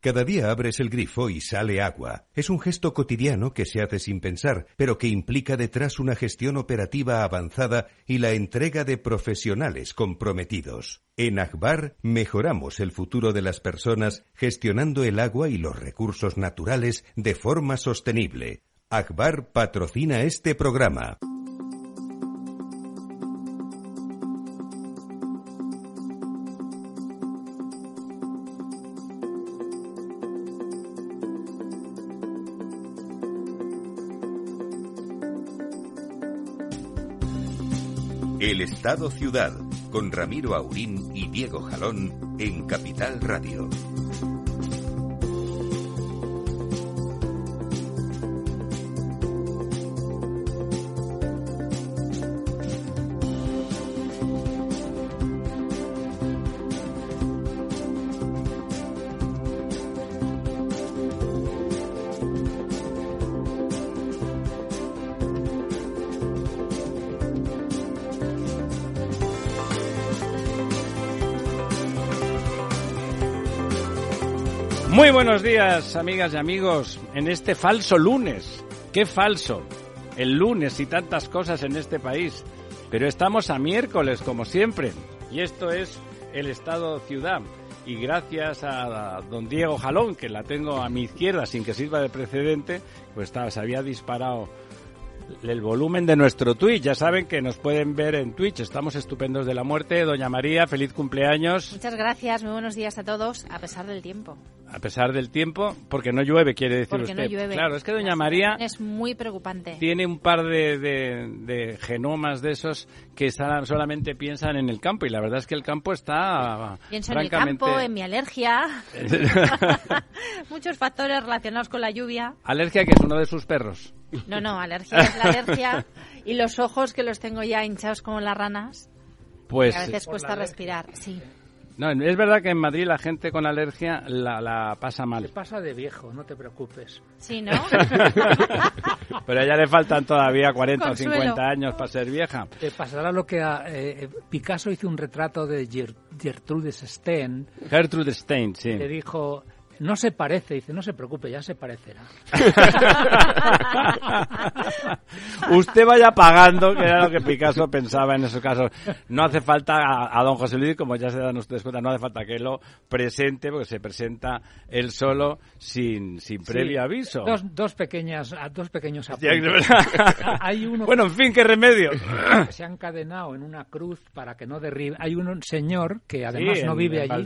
Cada día abres el grifo y sale agua. Es un gesto cotidiano que se hace sin pensar, pero que implica detrás una gestión operativa avanzada y la entrega de profesionales comprometidos. En Akbar mejoramos el futuro de las personas gestionando el agua y los recursos naturales de forma sostenible. Akbar patrocina este programa. Estado Ciudad, con Ramiro Aurín y Diego Jalón en Capital Radio. Buenos días, amigas y amigos, en este falso lunes. ¡Qué falso! El lunes y tantas cosas en este país. Pero estamos a miércoles, como siempre. Y esto es el Estado Ciudad. Y gracias a don Diego Jalón, que la tengo a mi izquierda sin que sirva de precedente, pues estaba, se había disparado el volumen de nuestro Twitch. Ya saben que nos pueden ver en Twitch. Estamos estupendos de la muerte. Doña María, feliz cumpleaños. Muchas gracias, muy buenos días a todos, a pesar del tiempo. A pesar del tiempo, porque no llueve, quiere decir Porque usted. no llueve. Claro, es que Doña María Es muy preocupante. tiene un par de, de- de genomas de esos que solamente piensan en el campo y la verdad es que el campo está Pienso en el campo, en mi alergia, muchos factores relacionados con la lluvia. alergia que es uno de sus perros. No, no, alergia es la alergia y los ojos que los tengo ya hinchados como las ranas. Pues que a veces cuesta respirar, sí. no, es verdad que en Madrid la gente con alergia la, la pasa mal, pasa de viejo, no te preocupes. Sí, ¿no? pero a ella le faltan todavía 40 o Consuelo. 50 años para ser vieja. Te pasará lo que a, eh, Picasso hizo un retrato de Ger- Gertrude Stein. Gertrude Stein, sí. Le dijo, no se parece. Dice, no se preocupe, ya se parecerá. Usted vaya pagando, que era lo que Picasso pensaba en esos casos. No hace falta a, a don José Luis, como ya se dan ustedes cuenta, no hace falta que lo presente, porque se presenta él solo sin, sin previo Sí. aviso. Dos, dos pequeñas, dos pequeños apuntes. Hay uno Bueno, en fin, qué remedio. que se ha encadenado en una cruz para que no derribe. Hay un señor que además Sí, no vive en allí.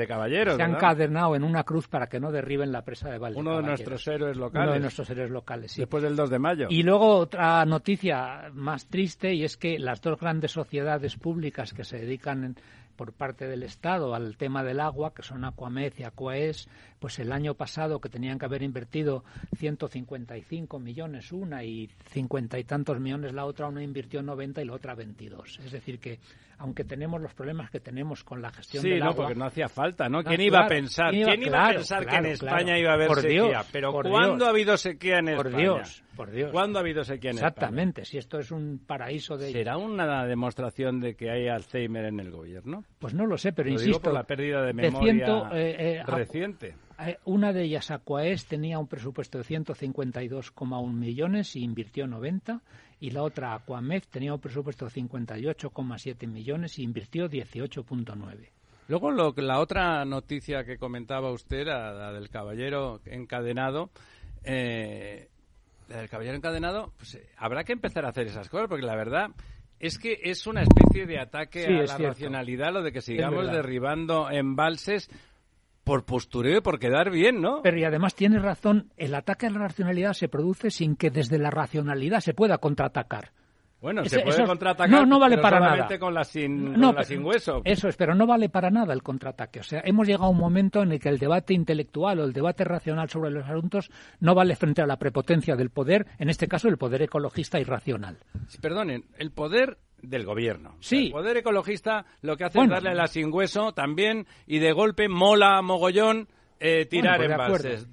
Se ha encadenado en una cruz para que no derriben la presa de Uno de nuestros héroes Uno locales. de nuestros héroes locales, sí. Después del 2 de mayo. Y luego otra noticia más triste y es que las dos grandes sociedades públicas que se dedican en- por parte del Estado al tema del agua, que son Aquamed y Aquaes, pues el año pasado que tenían que haber invertido 155 millones una y 50 y tantos millones la otra, una invirtió 90 y la otra 22. Es decir que aunque tenemos los problemas que tenemos con la gestión Sí, del no, agua, porque no hacía falta, ¿no? No, ¿Quién iba a pensar? ¿quién ¿Quién iba- a claro, pensar que en España iba a haber Por sequía? Dios, Pero por ¿cuándo Dios. ha habido sequía en por España? Dios, por Dios. ¿Cuándo ha habido sequía en España? Exactamente, si esto es un paraíso de ¿Será una demostración de que hay Alzheimer en el gobierno? Pues no lo sé, pero Lo digo insisto. por la pérdida de de memoria ciento, eh, eh, reciente. eh, una de ellas, Aquaes, tenía un presupuesto de 152,1 millones y invirtió 90. Y la otra, Aquamed, tenía un presupuesto de 58,7 millones y invirtió 18,9. Luego, lo, la otra noticia que comentaba usted, la, la del caballero encadenado, eh, la del caballero encadenado, pues habrá que empezar a hacer esas cosas, porque la verdad es que es una especie de ataque Sí, a la cierto. racionalidad lo de que sigamos derribando embalses por postureo y por quedar bien, ¿no? Pero y además tienes razón, el ataque a la racionalidad se produce sin que desde la racionalidad se pueda contraatacar. Bueno, se puede eso- contraatacar, no, no vale pero para nada. con la sin, No, con la sin hueso. Eso es, pero no vale para nada el contraataque. O sea, hemos llegado a un momento en el que el debate intelectual o el debate racional sobre los asuntos no vale frente a la prepotencia del poder, en este caso el poder ecologista y racional. Perdonen, el poder del gobierno. Sí. El poder ecologista lo que hace Bueno. es darle la sin hueso también y de golpe mola mogollón eh, tirar Bueno, pues.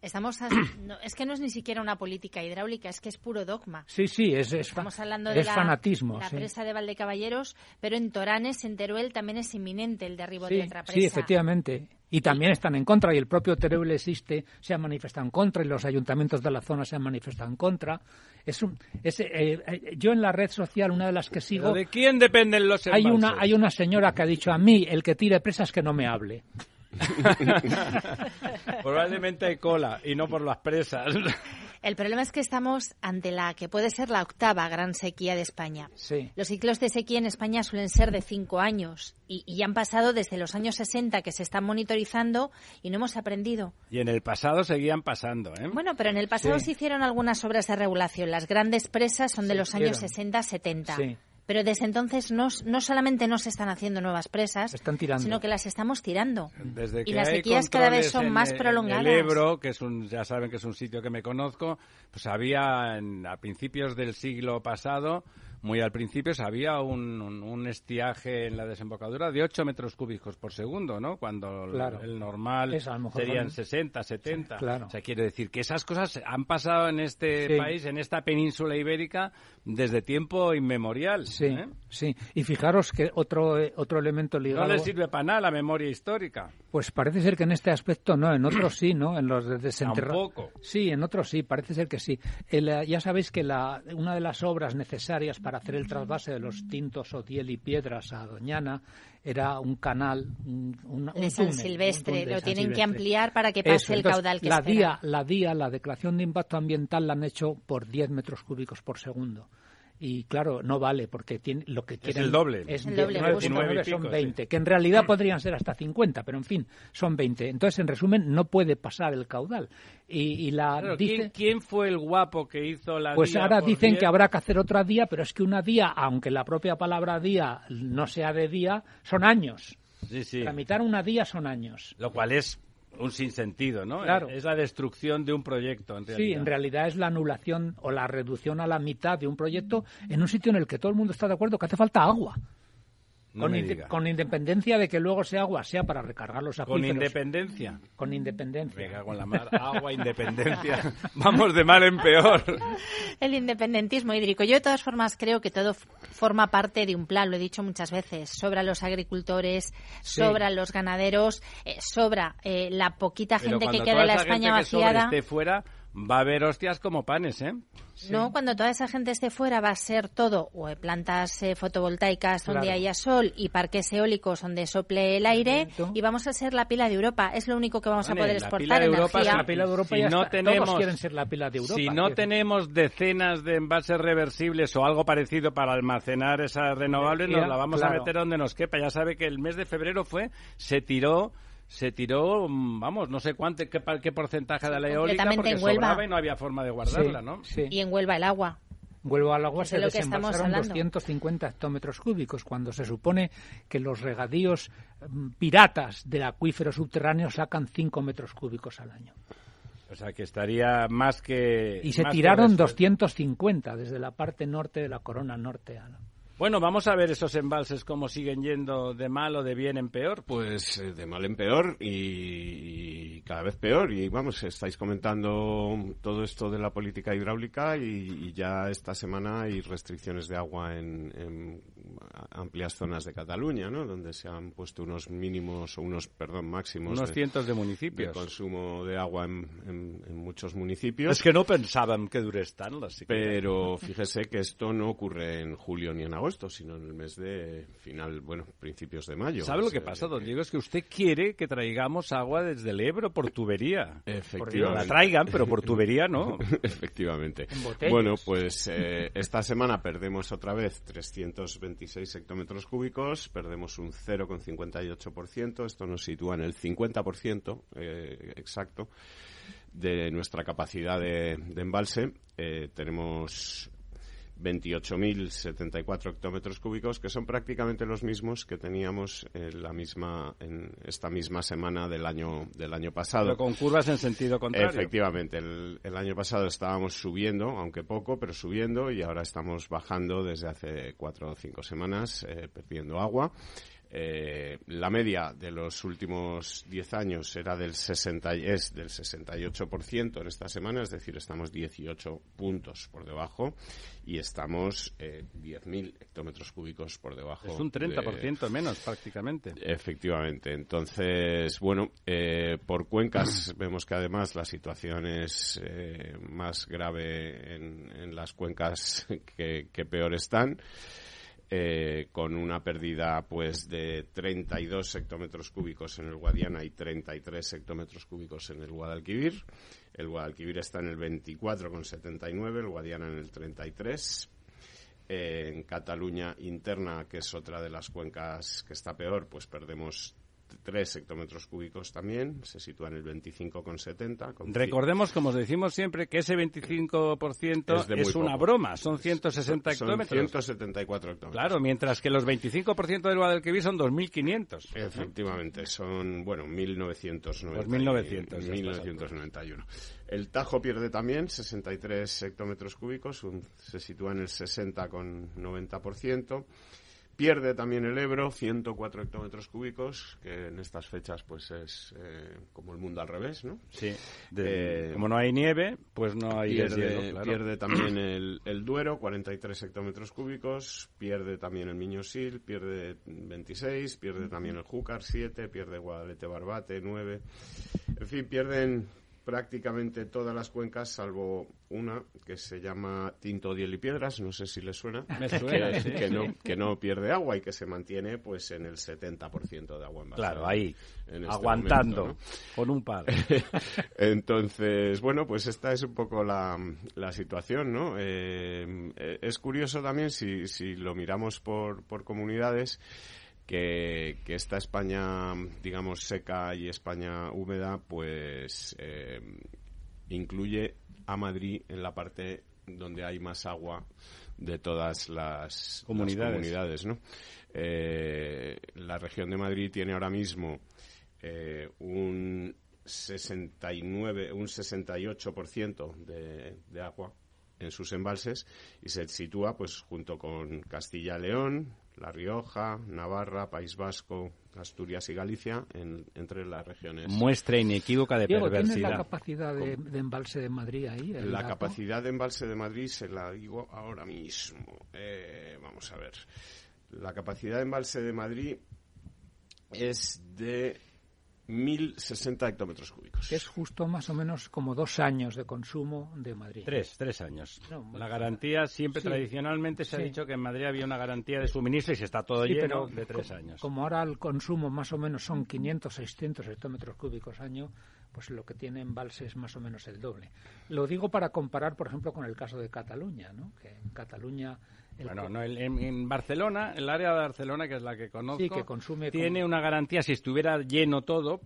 Estamos a- no, es que no es ni siquiera una política hidráulica, es que es puro dogma. Sí, sí, es, Estamos hablando de es la, fanatismo. la sí. presa de Valdecaballeros, pero en Toranes, en Teruel, también es inminente el derribo de otra presa. sí, efectivamente. y también están en contra y el propio Teruel existe se ha manifestado en contra y los ayuntamientos de la zona se han manifestado en contra es un es, eh, eh, yo en la red social una de las que sigo ¿De quién dependen los hay una hay una señora que ha dicho a mí el que tire presas que no me hable Probablemente hay cola y no por las presas. El problema es que estamos ante la que puede ser la octava gran sequía de España. sí Los ciclos de sequía en España suelen ser de cinco años y, y han pasado desde los años 60 que se están monitorizando y no hemos aprendido. Y en el pasado seguían pasando, ¿eh? Bueno, pero en el pasado Sí. se hicieron algunas obras de regulación. Las grandes presas son de Se los años hicieron. 60-70. Sí. Pero desde entonces no, no solamente no se están haciendo nuevas presas, Se están tirando. sino que las estamos tirando. Desde Y las sequías cada vez son en más el- en prolongadas. El Ebro, que es un, ya saben que es un sitio que me conozco, pues había en- a principios del siglo pasado, muy al principio, pues había un, un- un estiaje en la desembocadura de 8 metros cúbicos por segundo, ¿no? Cuando el- Claro. el normal serían son- 60, 70. Claro. O sea, quiere decir que esas cosas han pasado en este Sí. país, en esta península ibérica, desde tiempo inmemorial. sí ¿eh? sí y fijaros que otro eh, otro elemento No ligado le sirve para nada la memoria histórica. Pues parece ser que en este aspecto no, en otros sí, ¿no? En los de desenterrados. Tampoco. Sí, en otros sí, parece ser que sí. El, eh, ya sabéis que la, una de las obras necesarias para hacer el trasvase de los tintos Otiel y Piedras a Doñana era un canal, un, un- un De San túnel, Silvestre, un lo San tienen que ampliar para que pase Eso, el entonces, caudal que la esperan. DIA, la DIA, la declaración de impacto ambiental, la han hecho por 10 metros cúbicos por segundo. Y claro, no vale, porque tiene, lo que quieren el doble. es El doble, 19,9 justo. Nueve y son pico, 20, que en realidad podrían ser hasta 50, pero en fin, son 20. Entonces, en resumen, no puede pasar el caudal. Y, y la Claro, dice, ¿quién, quién fue el guapo que hizo la pues día ahora dicen diez? que habrá que hacer otra día, pero es que una día, aunque la propia palabra día no sea de día, son años. Sí, sí. Tramitar una día son años. Lo cual es un sinsentido, ¿no? Claro. Es la destrucción de un proyecto, en realidad. Sí, en realidad es la anulación o la reducción a la mitad de un proyecto en un sitio en el que todo el mundo está de acuerdo que hace falta agua. No con, me inde- diga. con independencia de que luego ese agua sea para recargar los Con acuíferos. independencia. Con independencia. Cago en la mar. Agua, independencia. Vamos de mal en peor. El independentismo hídrico. Yo de todas formas creo que todo forma parte de un plan, lo he dicho muchas veces. Sobra los agricultores, Sí. sobra los ganaderos, eh, sobra eh, la poquita Pero gente que queda en la España gente que sobre vaciada. esté fuera, va a haber hostias como panes, ¿eh? No, cuando toda esa gente esté fuera va a ser todo o plantas eh, fotovoltaicas donde Claro. haya sol y parques eólicos donde sople el aire y vamos a ser la pila de Europa. Es lo único que vamos Vale, a poder la exportar pila de Europa energía. La pila de Europa Si ya no está. tenemos- Todos quieren ser la pila de Europa. Si no tenemos decenas de envases reversibles o algo parecido para almacenar esas renovables, nos la vamos claro. a meter donde nos quepa. Ya sabe que el mes de febrero fue, se tiró, se tiró, mm, vamos, no sé cuánto, qué, qué porcentaje de la eólica, porque en Huelva. sobraba y no había forma de guardarla, Sí, ¿no? sí. Y en Huelva el agua. Vuelvo al agua, se desembolsaron hablando. 250 hectómetros cúbicos, cuando se supone que los regadíos mm, piratas del acuífero subterráneo sacan 5 metros cúbicos al año. O sea, que estaría más que... Y se tiraron resuelto. 250 desde la parte norte de la corona norte. a- Bueno, vamos a ver esos embalses cómo siguen yendo de mal o de bien en peor. Pues eh, de mal en peor y, y cada vez peor. Y vamos, estáis comentando todo esto de la política hidráulica y, y ya esta semana hay restricciones de agua en, en amplias zonas de Cataluña, ¿no? Donde se han puesto unos mínimos o unos, perdón, máximos Unos de, cientos de de municipios. consumo de agua en, en- en muchos municipios. Es que no pensaban que durés tan las. Pero fíjese que esto no ocurre en julio ni en agosto, sino en el mes de final, bueno, principios de mayo. ¿Sabe lo que pasa, don Diego? Es que usted quiere que traigamos agua desde el Ebro por tubería. Que la Efectivamente. traigan, pero por tubería no. Efectivamente. Bueno, pues eh, esta semana perdemos otra vez 326 hectómetros cúbicos, perdemos un 0,58%, esto nos sitúa en el 50% eh, exacto de nuestra capacidad de, de embalse. Eh, tenemos 28.074 hectómetros cúbicos, que son prácticamente los mismos que teníamos en la misma en esta misma semana del año del año pasado. Pero con curvas en sentido contrario. Efectivamente, el, el año pasado estábamos subiendo, aunque poco, pero subiendo, y ahora estamos bajando desde hace cuatro o cinco semanas, eh, perdiendo agua. Eh, la media de los últimos 10 años era del 60, es del 68% en esta semana, es decir, estamos 18 puntos por debajo y estamos eh, 10.000 hectómetros cúbicos por debajo. Es un 30% menos prácticamente. Efectivamente. Entonces, bueno, eh, por cuencas vemos que además la situación es eh, más grave en, en las cuencas que, que peor están. Eh, con una pérdida pues de 32 hectómetros cúbicos en el Guadiana y 33 hectómetros cúbicos en el Guadalquivir. El Guadalquivir está en el 24,79, el Guadiana en el 33. Eh, en Cataluña interna, que es otra de las cuencas que está peor, pues perdemos 3 hectómetros cúbicos también, se sitúa en el 25,70. con Recordemos, como os decimos siempre, que ese 25% Es una poco. broma, son 160 Son hectómetros. 174 hectómetros. Claro, mientras que los 25% del Guadalquivir son 2.500. Efectivamente, son, bueno, 1990, Pues 1900, ya 1991. El Tajo pierde también 63 hectómetros cúbicos, un- se sitúa en el 60,90%. Pierde también el Ebro, 104 hectómetros cúbicos, que en estas fechas pues es eh, como el mundo al revés, ¿no? Sí. De- Eh, como no hay nieve, pues no hay Pierde, deshielo, claro. pierde también el, el Duero, 43 hectómetros cúbicos, pierde también el Miñosil, pierde 26, pierde también el Júcar, 7, pierde Guadalete Barbate, 9. En fin, pierden prácticamente todas las cuencas, salvo una que se llama Tinto, Diel y Piedras, no sé si les suena, Me suena, que, sí. que no, que no pierde agua y que se mantiene pues en el 70% de agua en Claro, ahí, en este aguantando, momento, ¿no? con un palo. Entonces, bueno, pues esta es un poco la, la situación, ¿no? Eh, eh, es curioso también, si, si lo miramos por, por comunidades, que, que esta España, digamos, seca y España húmeda, pues eh, incluye a Madrid en la parte donde hay más agua de todas las Comunidades. las comunidades, ¿no? Eh, la región de Madrid tiene ahora mismo eh, un 69, un 68% de, de agua en sus embalses y se sitúa pues junto con Castilla-León, La Rioja, Navarra, País Vasco, Asturias y Galicia en- entre las regiones. Muestra inequívoca de Diego, ¿tienes la perversidad. capacidad de, de embalse de Madrid ahí? La dato? capacidad de embalse de Madrid se la digo ahora mismo. Eh, vamos a ver. La capacidad de embalse de Madrid es de 1.060 hectómetros cúbicos. Que es justo más o menos como dos años de consumo de Madrid. Tres, tres años. No, la garantía, siempre Sí. tradicionalmente se ha dicho que en Madrid había una garantía de suministro y si está todo Sí, lleno, pero de tres años. Como ahora el consumo más o menos son 500, 600 hectómetros cúbicos año, pues lo que tiene embalse es más o menos el doble. Lo digo para comparar, por ejemplo, con el caso de Cataluña, ¿no? Que en Cataluña el Bueno, no, el- en, Barcelona, el área de Barcelona, que es la que conozco, Sí, que consume tiene una garantía, si estuviera lleno todo,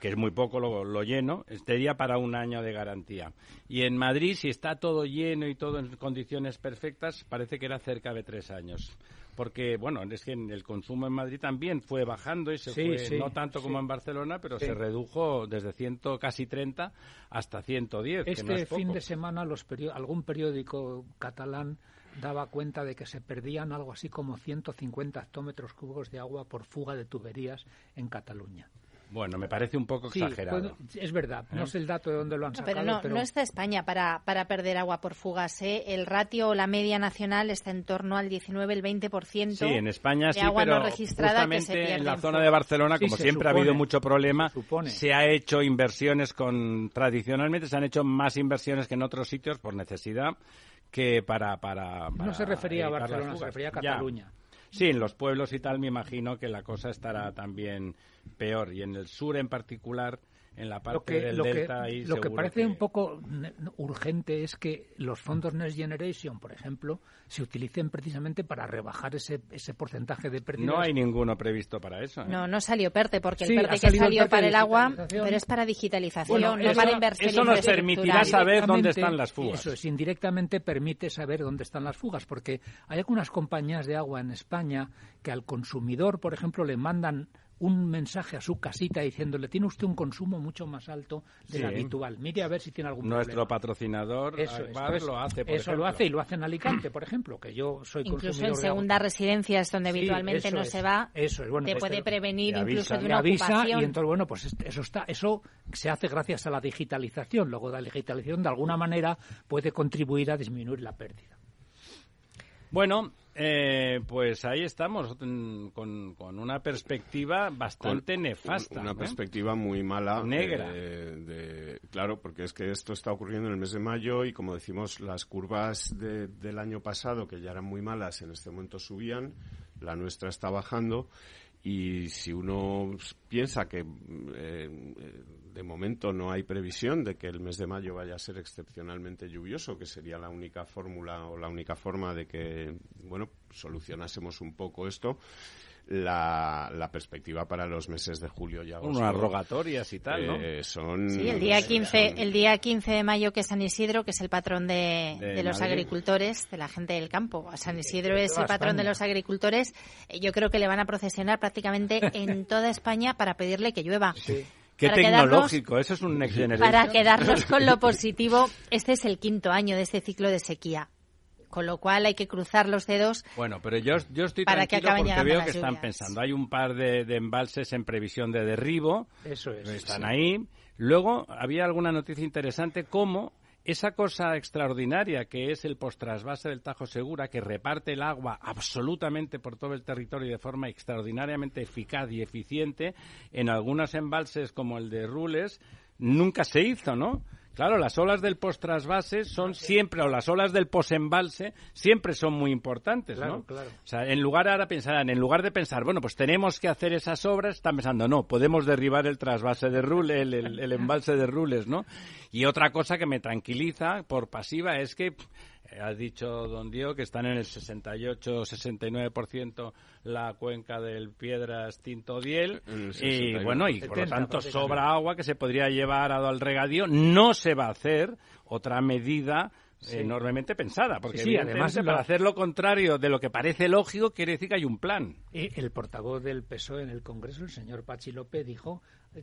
que es muy poco lo, lo lleno, estaría para un año de garantía. Y en Madrid, si está todo lleno y todo en condiciones perfectas, parece que era cerca de tres años. Porque, bueno, es que el consumo en Madrid también fue bajando y se Sí, fue, sí, no tanto como sí. en Barcelona, pero se redujo desde ciento, casi 30 hasta 110, que Este no es fin poco. de semana los algún periódico catalán daba cuenta de que se perdían algo así como 150 hectómetros cúbicos de agua por fuga de tuberías en Cataluña. Bueno, me parece un poco Sí, exagerado. es verdad. No ¿Eh? sé el dato de dónde lo han No, sacado, pero no, no está España para, para perder agua por fugas. ¿eh? El ratio o la media nacional está en torno al 19, el 20%. Sí, en España de sí, agua pero no registrada que se en la en zona de Barcelona, Sí, como siempre ha habido mucho problema, se supone. se ha hecho inversiones con tradicionalmente se han hecho más inversiones que en otros sitios por necesidad que para para, No se refería a Barcelona, se refería a Ya. Cataluña. Sí, en los pueblos y tal me imagino que la cosa estará también peor y en el sur en particular en la parte Lo que, del lo que, ahí lo que parece un poco urgente es que los fondos Next Generation, por ejemplo, se utilicen precisamente para rebajar ese, ese porcentaje de pérdidas. no hay ninguno previsto para eso. ¿eh? No, no salió PERTE, porque Sí, el PERTE que el salió para el agua, pero es para digitalización, Bueno, no eso- para inversión eso nos permitirá saber dónde están las fugas. Eso es, indirectamente permite saber dónde están las fugas, porque hay algunas compañías de agua en España que al consumidor, por ejemplo, le mandan un mensaje a su casita diciéndole tiene usted un consumo mucho más alto del Sí. habitual. Mire a ver si tiene algún Nuestro problema. patrocinador Eso es, Agbar, pues, lo hace, por eso lo hace y lo hace en Alicante, por ejemplo, que yo soy Incluso consumidor en segundas residencias donde Sí, habitualmente eso no es, se va, eso es, bueno, te pues puede prevenir incluso avisa. de Te una avisa ocupación. y entonces bueno pues est- eso está eso se hace gracias a la digitalización luego la digitalización de alguna manera puede contribuir a disminuir la pérdida Bueno, eh, pues ahí estamos mm, con, con una perspectiva bastante Con nefasta. Una ¿eh? perspectiva muy mala. Negra. eh, de- claro, porque es que esto está ocurriendo en el mes de mayo y, como decimos, las curvas de- del año pasado, que ya eran muy malas, en este momento subían. La nuestra está bajando. Y si uno piensa que eh, de momento no hay previsión de que el mes de mayo vaya a ser excepcionalmente lluvioso, que sería la única fórmula o la única forma de que, bueno, solucionásemos un poco esto, la, la perspectiva para los meses de julio y agosto. Unas rogatorias y tal, ¿no? eh, son, Sí, el día son- 15, el día 15 de mayo que es San Isidro, que es el patrón de, De de los Madrid. agricultores, de la gente del campo. San Isidro es el patrón de los agricultores. Eh, Yo creo que le van a procesionar prácticamente en toda España para pedirle que llueva. Qué para quedarnos- tecnológico, eso es un next generation. Para quedarnos con lo positivo, este es el quinto año de este ciclo de sequía. Con lo cual hay que cruzar los dedos. Bueno, pero yo, yo estoy Para que tranquilo acaben porque veo que están pensando. Hay un par de, de embalses en previsión de derribo, eso es están sí. ahí. Luego había alguna noticia interesante como esa cosa extraordinaria que es el postrasvase del Tajo Segura, que reparte el agua absolutamente por todo el territorio de forma extraordinariamente eficaz y eficiente, en algunos embalses como el de Rules, nunca se hizo, ¿no? Claro, las olas del postrasvase son siempre, o las olas del posembalse, siempre son muy importantes, Claro, ¿no? claro. O sea, en lugar ahora pensarán, en lugar de pensar, bueno, pues tenemos que hacer esas obras, están pensando, no, podemos derribar el trasvase de Rules, el, el- el embalse de Rules, ¿no? Y otra cosa que me tranquiliza por pasiva es que ha dicho don Diego que están en el 68-69% la cuenca del Piedras Tinto Diel y 69. bueno, y por lo 70, tanto sobra agua que se podría llevar a- al regadío. No se va a hacer otra medida Sí. enormemente pensada, porque Sí, sí, además para hacer lo contrario de lo que parece lógico quiere decir que hay un plan. Y el portavoz del PSOE en el Congreso, el señor Pachi López, dijo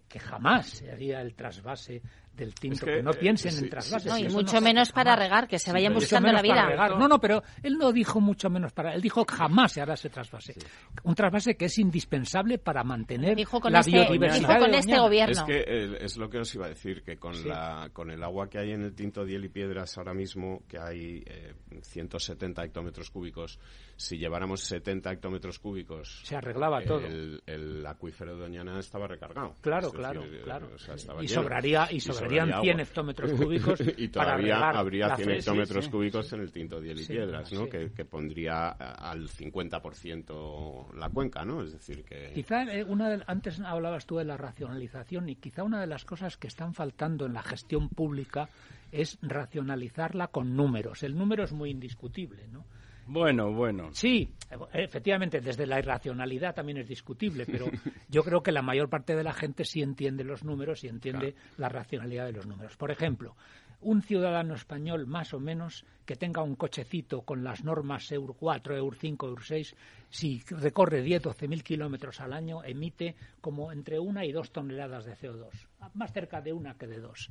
que jamás se haría el trasvase del tinto, que, que, no eh, piensen sí, en trasvases. No, y mucho menos para jamás. regar, que se vayan buscando la vida. regar. No, no, pero él no dijo mucho menos para. Él dijo que jamás se hará ese trasvase. Un trasvase que es indispensable para mantener Dijo con la este, biodiversidad. dijo con de este gobierno. Es que eh, es lo que os iba a decir, que con, Sí. la, con el agua que hay en el Tinto Diel y Piedras ahora mismo, que hay eh, 170 hectómetros cúbicos, si lleváramos 70 hectómetros cúbicos, Se arreglaba todo. el, el acuífero de Doñana estaba recargado. Claro, Es claro, eh, claro. o sea, estaba y, sobraría, y sobrarían sobraría 100 agua. hectómetros cúbicos y todavía habría la 100 fe- sí, hectómetros sí. cúbicos en el Tinto Diel y Sí, Piedras, ¿no? sí. Que, que pondría a- al 50% la cuenca, ¿no? Es decir, que... Quizá eh, una de- antes hablabas tú de la racionalización y quizá una de las cosas que están faltando en la gestión pública es racionalizarla con números. El número es muy indiscutible, ¿no? Bueno, bueno. Sí, efectivamente, desde la irracionalidad también es discutible, pero yo creo que la mayor parte de la gente sí entiende los números y entiende la racionalidad de los números. Por ejemplo, un ciudadano español más o menos que tenga un cochecito con las normas Euro 4, Euro 5, Euro 6, si recorre 10, 12 mil kilómetros al año, emite como entre una y dos toneladas de CO2, más cerca de una que de dos.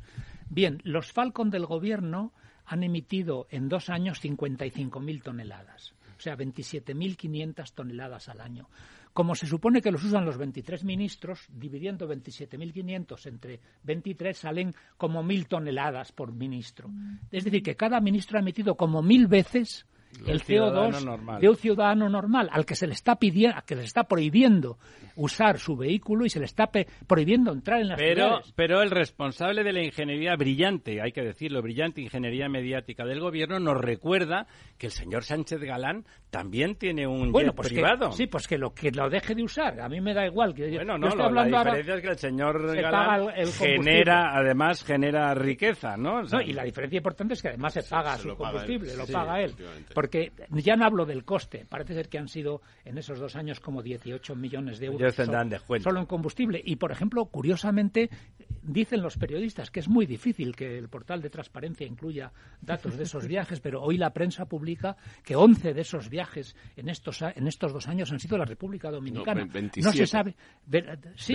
Bien, los Falcon del gobierno han emitido en dos años 55.000 toneladas, o sea, 27.500 toneladas al año. Como se supone que los usan los 23 ministros, dividiendo 27.500 entre 23 salen como 1.000 toneladas por ministro. Es decir, que cada ministro ha emitido como mil veces el ciudadano CO2 normal. de un ciudadano normal al que se le está pidiendo, que se le está prohibiendo usar su vehículo y se le está prohibiendo entrar en las Pero, ciudades. pero el responsable de la ingeniería brillante, hay que decirlo, brillante ingeniería mediática del gobierno, nos recuerda que el señor Sánchez Galán también tiene un Bueno, jet pues que, privado. sí, pues que lo que lo deje de usar. A mí me da igual. Que yo- Bueno, yo no, estoy lo- la diferencia es que el señor se Galán el- el genera, además, genera riqueza, ¿no? O sea, No, y la diferencia importante es que además se paga se su lo paga él. combustible, lo paga él. Porque ya no hablo del coste, parece ser que han sido en esos dos años como 18 millones de euros. Solo- en combustible. Y, por ejemplo, curiosamente, dicen los periodistas que es muy difícil que el portal de transparencia incluya datos de esos viajes, pero hoy la prensa publica que 11 de esos viajes en estos, en estos dos años han sido la República Dominicana. No, se sabe. sí,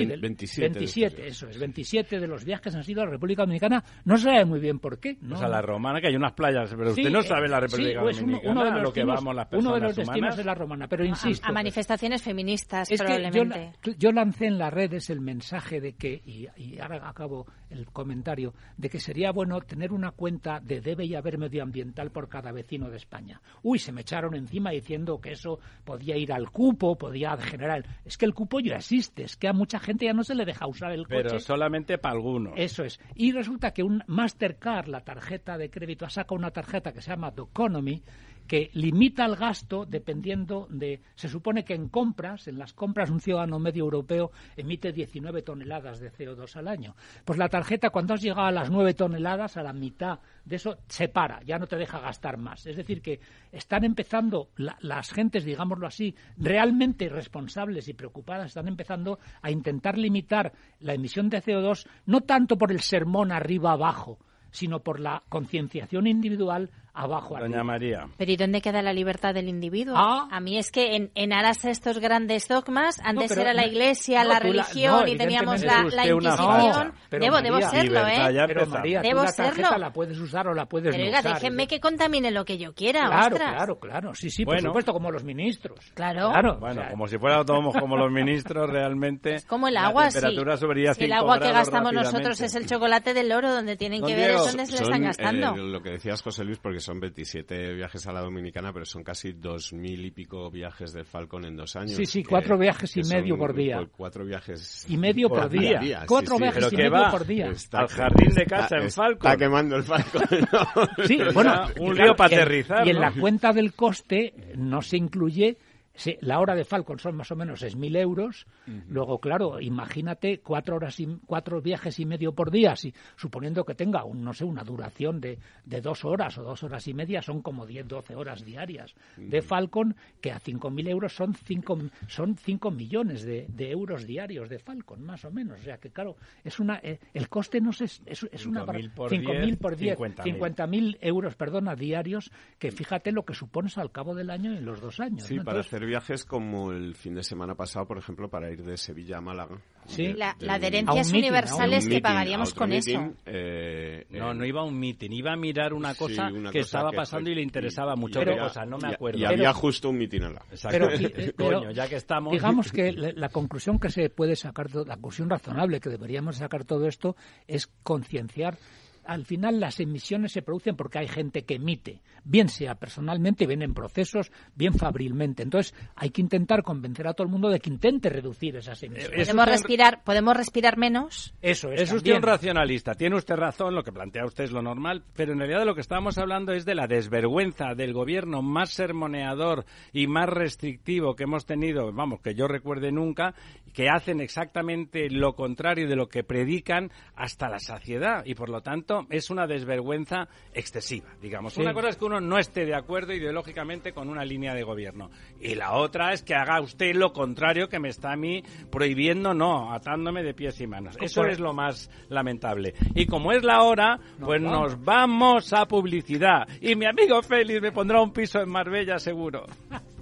27, eso es. 27 de los viajes han sido a la República Dominicana. No se sabe muy bien por qué. ¿no? la romana, que hay unas playas, pero usted no sabe la República pues Dominicana. Uno, de los lo que vamos las uno de los destinos es la romana, pero insisto. A, manifestaciones feministas, probablemente. yo, lancé en las redes el mensaje de que, y, y ahora acabo el comentario, de que sería bueno tener una cuenta de debe y haber medioambiental por cada vecino de España. Uy, se me echaron encima diciendo que eso podía ir al cupo, podía generar. Es que el cupo ya existe, es que a mucha gente ya no se le deja usar el coche. Pero solamente para algunos. Eso es. Y resulta que un Mastercard, la tarjeta de crédito, ha sacado una tarjeta que se llama The Economy, que limita el gasto dependiendo de. Se supone que en compras, en las compras, un ciudadano medio europeo emite 19 toneladas de CO2 al año. Pues la tarjeta, cuando has llegado a las 9 toneladas, a la mitad de eso, se para, ya no te deja gastar más. Es decir, que están empezando las gentes, digámoslo así, realmente responsables y preocupadas, están empezando a intentar limitar la emisión de CO2, no tanto por el sermón arriba-abajo, sino por la concienciación individual abajo Doña María. Pero ¿y dónde queda la libertad del individuo? Ah. A mí es que en, en aras a estos grandes dogmas, antes era la iglesia, la religión y teníamos la, la Inquisición. debo, debo serlo, ¿eh? Pero María, debo la serlo. la puedes usar o la puedes pero, oiga, déjenme que contamine lo que yo quiera, Claro, claro, claro. Sí, sí, por supuesto, como los ministros. Claro. bueno, como si fuéramos como los ministros realmente. Es como el agua, sí. el agua que gastamos nosotros es el chocolate del oro, donde tienen que ver es donde se le están gastando. lo que decías, José Luis, porque son 27 viajes a la Dominicana, pero son casi 2.000 y pico viajes del Falcon en dos años. Sí, sí, cuatro viajes y medio por día. Cuatro viajes y medio por, día. Cuatro viajes y medio por día. al jardín de casa en Falcon. Está quemando el Falcon. sí, bueno, un río para aterrizar. Y en la cuenta del coste no se incluye Sí, la hora de Falcon son más o menos 6.000 euros. Luego, claro, imagínate cuatro horas y, cuatro viajes y medio por día, si, suponiendo que tenga, un, no sé, una duración de, de, dos horas o dos horas y media, son como 10, 12 horas diarias de Falcon, que a 5.000 euros son 5 son cinco millones de, de, euros diarios de Falcon, más o menos. O sea que, claro, es una eh, el coste no es, es, es una... 5.000 por 5.000 por 10, 50.000 euros, perdona, diarios, que fíjate lo que supones al cabo del año en los dos años. Sí, para hacer viajes como el fin de semana pasado, por ejemplo, para ir de Sevilla a Málaga. Sí, la, la adherencias universales que pagaríamos con eso. Eh, no, no iba a un meeting, iba a mirar una cosa que estaba pasando y le interesaba mucho. Pero, cosa, no me acuerdo. Y, había justo un meeting a la Pero, Coño, ya que estamos. Digamos que la conclusión que se puede sacar, la conclusión razonable que deberíamos sacar todo esto es concienciar al final las emisiones se producen porque hay gente que emite, bien sea personalmente, bien en procesos, bien fabrilmente. Entonces hay que intentar convencer a todo el mundo de que intente reducir esas emisiones. ¿Podemos respirar, ¿podemos respirar menos? Eso es. Es usted un racionalista. Tiene usted razón, lo que plantea usted es lo normal, pero en realidad de lo que estamos hablando es de la desvergüenza del gobierno más sermoneador y más restrictivo que hemos tenido, vamos, que yo recuerde nunca, que hacen exactamente lo contrario de lo que predican hasta la saciedad y por lo tanto es una desvergüenza excesiva, digamos. Una cosa es que uno no esté de acuerdo ideológicamente con una línea de gobierno y la otra es que haga usted lo contrario que me está a mí prohibiendo, no, atándome de pies y manos. Eso es lo más lamentable. Y como es la hora, pues nos vamos a publicidad y mi amigo Félix me pondrá un piso en Marbella seguro.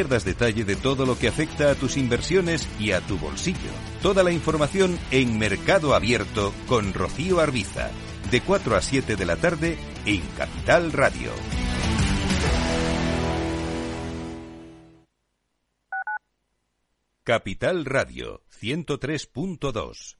pierdas detalle de todo lo que afecta a tus inversiones y a tu bolsillo. Toda la información en Mercado Abierto con Rocío Arbiza, de 4 a 7 de la tarde en Capital Radio. Capital Radio 103.2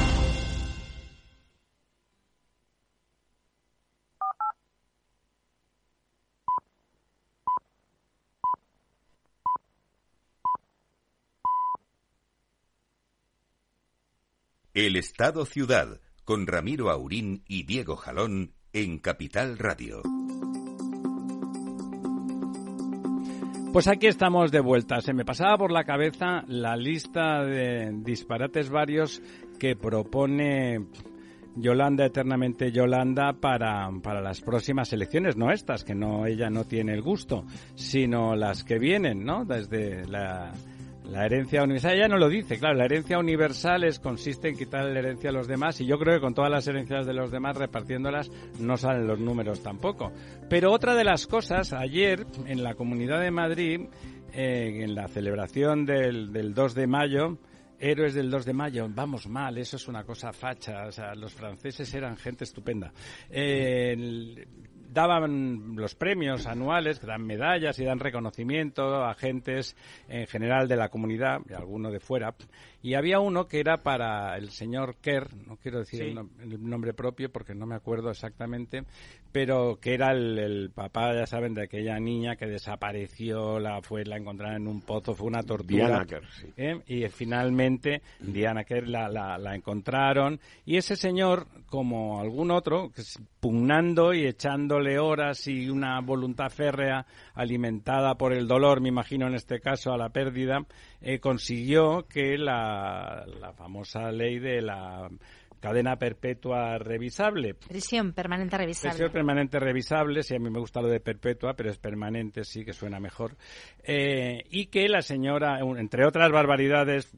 El Estado Ciudad, con Ramiro Aurín y Diego Jalón en Capital Radio. Pues aquí estamos de vuelta. Se me pasaba por la cabeza la lista de disparates varios que propone Yolanda, eternamente Yolanda, para, para las próximas elecciones, no estas, que no ella no tiene el gusto, sino las que vienen, ¿no? Desde la la herencia universal, ella no lo dice, claro, la herencia universal es, consiste en quitar la herencia a los demás y yo creo que con todas las herencias de los demás repartiéndolas no salen los números tampoco. Pero otra de las cosas, ayer en la Comunidad de Madrid, eh, en la celebración del, del 2 de mayo, Héroes del 2 de mayo, vamos mal, eso es una cosa facha, o sea, los franceses eran gente estupenda. Eh, daban los premios anuales, que dan medallas y dan reconocimiento a agentes en general de la comunidad, y alguno de fuera, y había uno que era para el señor Kerr, no quiero decir el, nombre propio porque no me acuerdo exactamente, pero que era el, papá, ya saben, de aquella niña que desapareció, la fue la encontraron en un pozo, fue una tortura. Diana Kerr, sí. ¿eh? Y finalmente Diana Kerr la, la, la, encontraron. Y ese señor, como algún otro, pugnando y echándole horas y una voluntad férrea alimentada por el dolor, me imagino en este caso a la pérdida, eh, consiguió que la, la famosa ley de la cadena perpetua revisable. Prisión permanente revisable. Prisión permanente revisable, sí, a mí me gusta lo de perpetua, pero es permanente, sí, que suena mejor. Eh, y que la señora, entre otras barbaridades,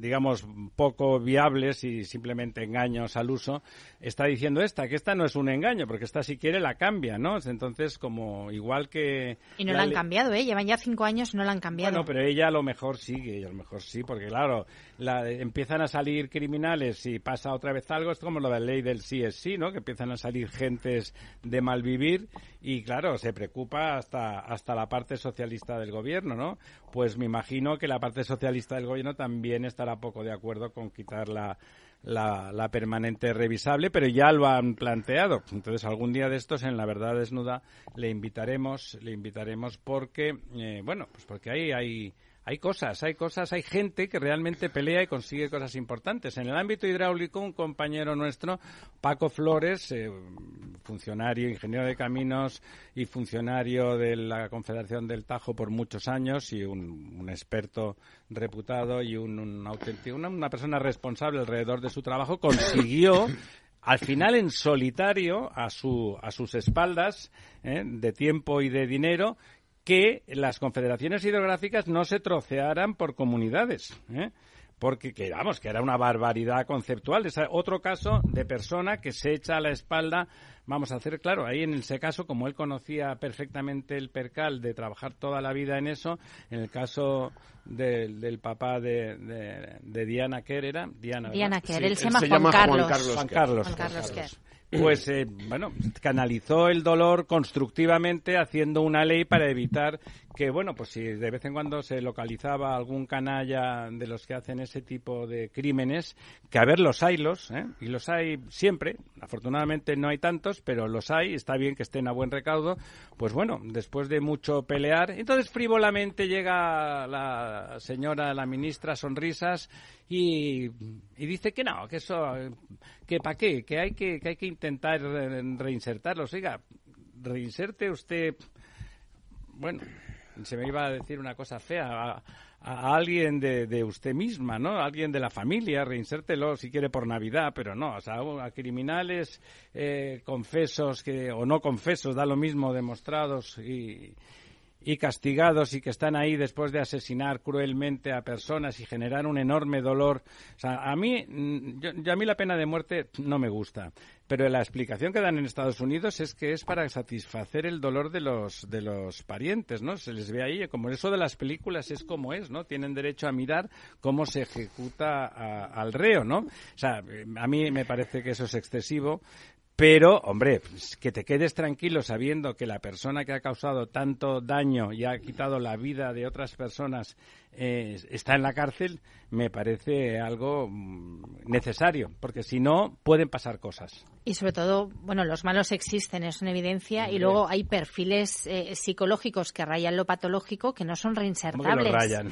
digamos, poco viables y simplemente engaños al uso, está diciendo esta, que esta no es un engaño, porque esta si quiere la cambia, ¿no? Entonces, como igual que... Y no la, han cambiado, ¿eh? Llevan ya cinco años y no la han cambiado. Bueno, pero ella a lo mejor sigue, a lo mejor sí, porque claro, la, empiezan a salir criminales y pasa otra vez algo, es como lo de la ley del sí es sí, ¿no? Que empiezan a salir gentes de malvivir y claro, se preocupa hasta, hasta la parte socialista del gobierno, ¿no? Pues me imagino que la parte socialista del gobierno también estará poco de acuerdo con quitar la, la, permanente revisable, pero ya lo han planteado. Entonces, algún día de estos, en la verdad desnuda, le invitaremos, le invitaremos porque, eh, bueno, pues porque ahí hay hay cosas, hay cosas, hay gente que realmente pelea y consigue cosas importantes. En el ámbito hidráulico, un compañero nuestro, Paco Flores, eh, funcionario, ingeniero de caminos y funcionario de la Confederación del Tajo por muchos años y un, experto reputado y un, una, persona responsable alrededor de su trabajo, consiguió al final en solitario a, su, a sus espaldas eh, de tiempo y de dinero que las confederaciones hidrográficas no se trocearan por comunidades. ¿eh? porque que vamos que era una barbaridad conceptual es otro caso de persona que se echa a la espalda vamos a hacer claro ahí en ese caso como él conocía perfectamente el percal de trabajar toda la vida en eso en el caso del, papá de, de, Diana Kerr era Diana, Diana Kerr él se, llama, Juan, Carlos. Juan Carlos Juan Carlos, pues eh, bueno, canalizó el dolor constructivamente haciendo una ley para evitar que, bueno, pues si de vez en cuando se localizaba algún canalla de los que hacen ese tipo de crímenes, que a ver, los hay los, ¿eh? y los hay siempre, afortunadamente no hay tantos, pero los hay, está bien que estén a buen recaudo, pues bueno, después de mucho pelear, entonces frívolamente llega la señora, la ministra, sonrisas, y, y dice que no, que eso, que para qué, que hay que, que hay que intentar reinsertarlos. Oiga, reinserte usted, bueno, se me iba a decir una cosa fea, a, alguien de, usted misma, ¿no? Alguien de la familia, reinsértelo si quiere por Navidad, pero no, o sea, a criminales eh, confesos que, o no confesos, da lo mismo, demostrados y, y castigados y que están ahí después de asesinar cruelmente a personas y generar un enorme dolor. O sea, a mí, mm, yo, a mí la pena de muerte no me gusta, pero la explicación que dan en Estados Unidos es que es para satisfacer el dolor de los de los parientes, ¿no? Se les ve ahí como eso de las películas es como es, ¿no? Tienen derecho a mirar cómo se ejecuta al reo, ¿no? O sea, a mí me parece que eso es excesivo, pero, hombre, pues, que te quedes tranquilo sabiendo que la persona que ha causado tanto daño y ha quitado la vida de otras personas eh, está en la cárcel, me parece algo mm, necesario, porque si no, pueden pasar cosas. Y sobre todo, bueno, los malos existen, es una evidencia, y luego hay perfiles eh, psicológicos que rayan lo patológico que no son reinsertables. lo rayan?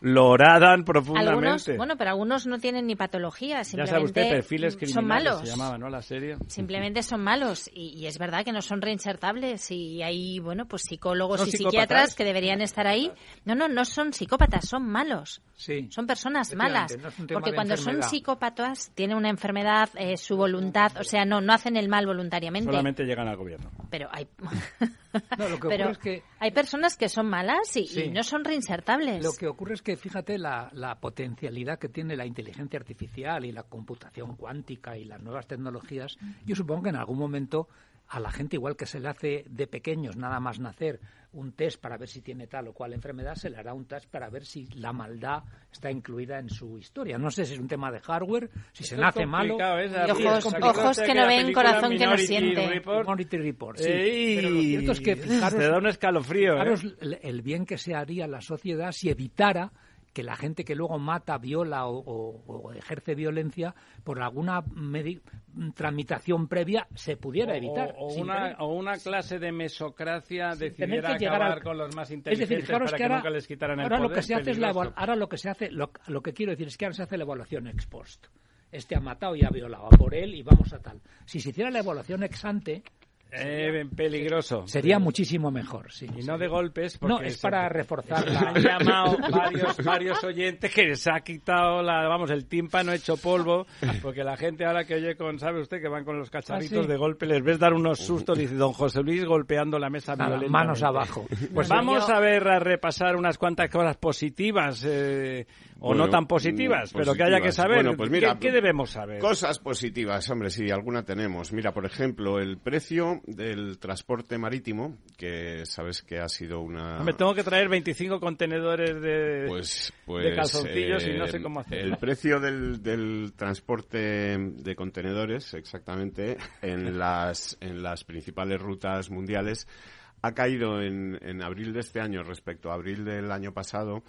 Lo, horadan profundamente. bueno, pero algunos no tienen ni patología, simplemente ya sabe usted, perfiles son malos. Se llamaba, ¿no? La serie. Simplemente son malos, y, es verdad que no son reinsertables, y hay, bueno, pues psicólogos y psiquiatras que deberían estar ahí. No, no, no son psicópatas, son malos. Sí. Son personas malas. porque cuando son psicópatas, tienen una enfermedad, eh, su voluntad, o sea, no, no hacen el mal voluntariamente. Solamente llegan al gobierno. Pero hay. Pero hay personas que son malas y, no son reinsertables. Lo que ocurre es que, fíjate, la, la potencialidad que tiene la inteligencia artificial y la computación cuántica y las nuevas tecnologías, yo supongo que en algún momento a la gente, igual que se le hace de pequeños, nada más nacer, un test para ver si tiene tal o cual enfermedad, se le hará un test para ver si la maldad está incluida en su historia. No sé si es un tema de hardware, si se nace malo. ojos, que no ven, corazón que no siente. Report. Report, sí. Pero lo cierto es que fijaros, da un escalofrío. ¿eh? el bien que se haría a la sociedad si evitara que la gente que luego mata, viola o, ejerce violencia por alguna tramitación previa se pudiera evitar. O, una, clase de mesocracia decidiera acabar con los más inteligentes para que, nunca les quitaran el Lo que se hace es la, ahora lo que se hace, lo, que quiero decir es que ahora se hace la evaluación ex post. Este ha matado y ha violado por él y vamos a tal. Si se hiciera la evaluación ex ante, eh, peligroso. Sería muchísimo mejor, sí. Y no de golpes. Porque no, es para reforzar la... Han llamado varios, varios oyentes que se ha quitado la, vamos, el tímpano hecho polvo, porque la gente ahora que oye con, ¿sabe usted? Que van con los cacharritos ah, de golpe, les ves dar unos sustos, dice don José Luis golpeando la mesa Manos abajo. Pues vamos a ver, a repasar unas cuantas cosas positivas. Eh, o no tan positivas, pero que haya que saber. Bueno, pues mira, ¿Qué, debemos saber? Cosas positivas, hombre, sí, alguna tenemos. Mira, por ejemplo, el precio del transporte marítimo, que sabes que ha sido una... Me tengo que traer 25 contenedores de, pues, de pues, calzoncillos y no sé cómo hacerlo. El precio del, del transporte de contenedores, exactamente, en las, en las principales rutas mundiales, ha caído en, en abril de este año respecto a abril del año pasado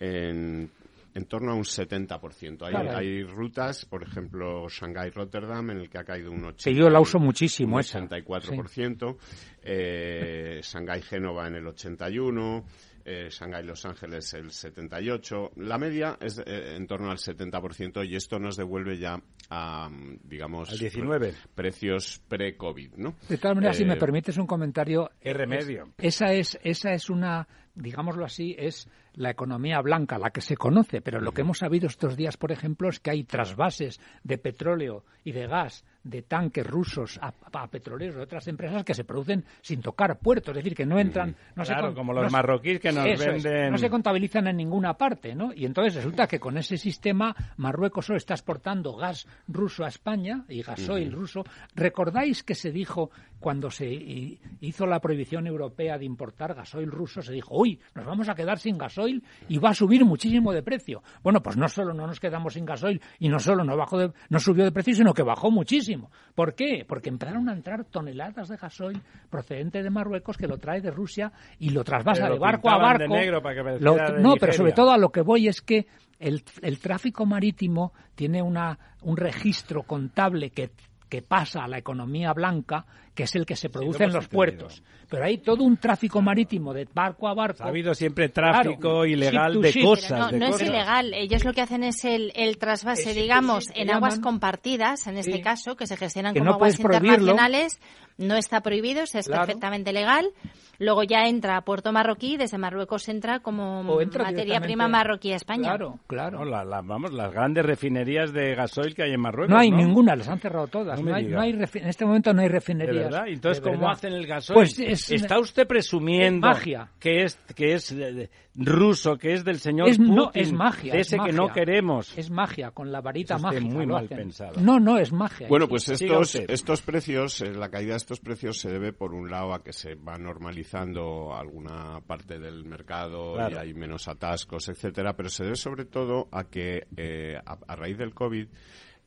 en en torno a un 70%. Hay, hay rutas, por ejemplo, Shanghai-Rotterdam, en el que ha caído un 80%. yo la uso muchísimo, un 64%. Eh, Shanghai-Génova en el 81%. Eh, Shanghai Los Ángeles el 78. La media es eh, en torno al 70% y esto nos devuelve ya a, digamos, al 19. precios pre-COVID, ¿no? De todas maneras, si me eh, permites un comentario. ¿Qué remedio? esa es, esa es una, digámoslo así, es la economía blanca, la que se conoce, pero lo que hemos sabido estos días, por ejemplo, es que hay trasvases de petróleo y de gas de tanques rusos a, petroleros de otras empresas que se producen sin tocar puertos, es decir, que no entran... No claro, como los marroquíes que nos venden... no se contabilizan en ninguna parte, ¿no? Y entonces resulta que con ese sistema Marruecos solo está exportando gas ruso a España y gasoil ruso. ¿Recordáis que se dijo cuando se hizo la prohibición europea de importar gasoil ruso, se dijo, uy, nos vamos a quedar sin gasoil y va a subir muchísimo de precio. Bueno, pues no solo no nos quedamos sin gasoil y no solo no, bajó no subió de precio, sino que bajó muchísimo. ¿Por qué? Porque empezaron a entrar toneladas de gasoil procedente de Marruecos que lo trae de Rusia y lo trasvasa de barco a barco. no, pero sobre todo a lo que voy es que el, el tráfico marítimo tiene una, un registro contable que que pasa a la economía blanca que es el que se produce en los puertos. Pero hay todo un tráfico marítimo de barco a barco. Ha habido siempre tráfico ilegal de cosas. no, es ilegal. Ellos lo que hacen es el, el trasvase, digamos, en aguas compartidas, en este caso, que se gestionan como aguas internacionales. No está prohibido, es perfectamente legal. Luego ya entra a Puerto Marroquí, desde Marruecos entra como materia prima marroquí a España. Claro, claro. vamos, las grandes refinerías de gasoil que hay en Marruecos. No hay ninguna, las han cerrado todas. No, hay, en este momento no hay refinerías. Verdad? Entonces, ¿cómo hacen el gasoil? Pues ¿Está usted presumiendo magia. que es, que es ruso, que es del señor Putin, no, es magia, de ese que no queremos? Es magia, con la varita mágica. muy mal pensado. No, no, es magia. Bueno, pues estos, estos precios, eh, la caída de estos precios se debe, por un lado, a que se va normalizando alguna parte del mercado y hay menos atascos, etcétera, pero se debe sobre todo a que eh, a, raíz del COVID,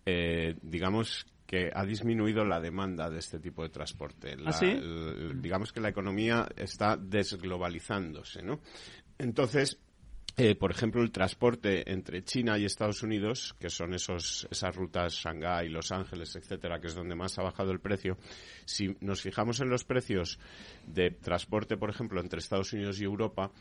eh, digamos que ha disminuido la demanda de este tipo de transporte. ¿Ah, digamos que la economía está desglobalizándose, ¿no? Entonces, eh, por ejemplo, el transporte entre China y Estados Unidos, que son esos, esas rutas Shanghái, Los Ángeles, etcétera, que es donde más ha bajado el precio, si nos fijamos en los precios de transporte, por ejemplo, entre Estados Unidos y Europa,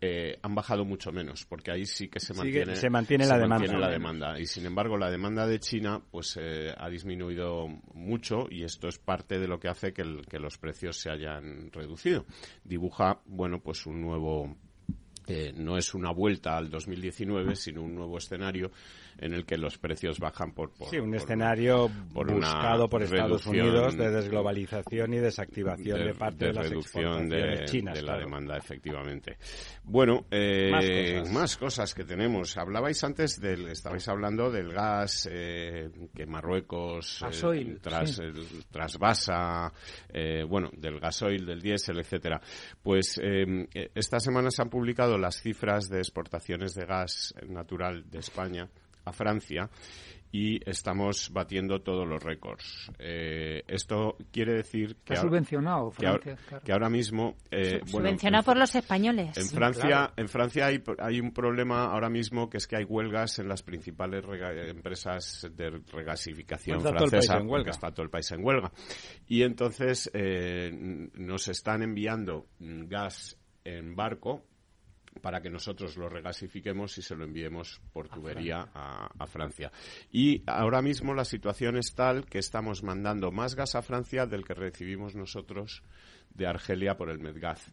eh, han bajado mucho menos, porque ahí sí que se mantiene, se mantiene, la, demanda. la demanda. Y sin embargo, la demanda de China pues eh, ha disminuido mucho y esto es parte de lo que hace que, que los precios se hayan reducido. Dibuja, bueno, pues un nuevo eh, no es una vuelta al 2019, sino un nuevo escenario en el que los precios bajan por, por sí un escenario buscado por Estados Unidos de desglobalización y desactivación de, parte de, las reducción de, chinas de la demanda efectivamente. Bueno eh, más, cosas. que tenemos. Hablabais antes del estabais hablando del gas eh, que Marruecos eh, tras trasvasa eh, bueno del gasoil del diésel etcétera. Pues esta semana se han publicado las cifras de exportaciones de gas natural de España a Francia y estamos batiendo todos los récords. Eh, esto quiere decir que, ha subvencionado Francia, que, ahora mismo eh, subvencionado por los españoles. En Francia, en Francia hay, hay un problema ahora mismo que es que hay huelgas en las principales empresas de regasificación francesa, porque está todo el país en huelga. Y entonces eh, nos están enviando gas en barco para que nosotros lo regasifiquemos y se lo enviemos por tubería a, Francia. Y ahora mismo la situación es tal que estamos mandando más gas a Francia del que recibimos nosotros de Argelia por el Medgaz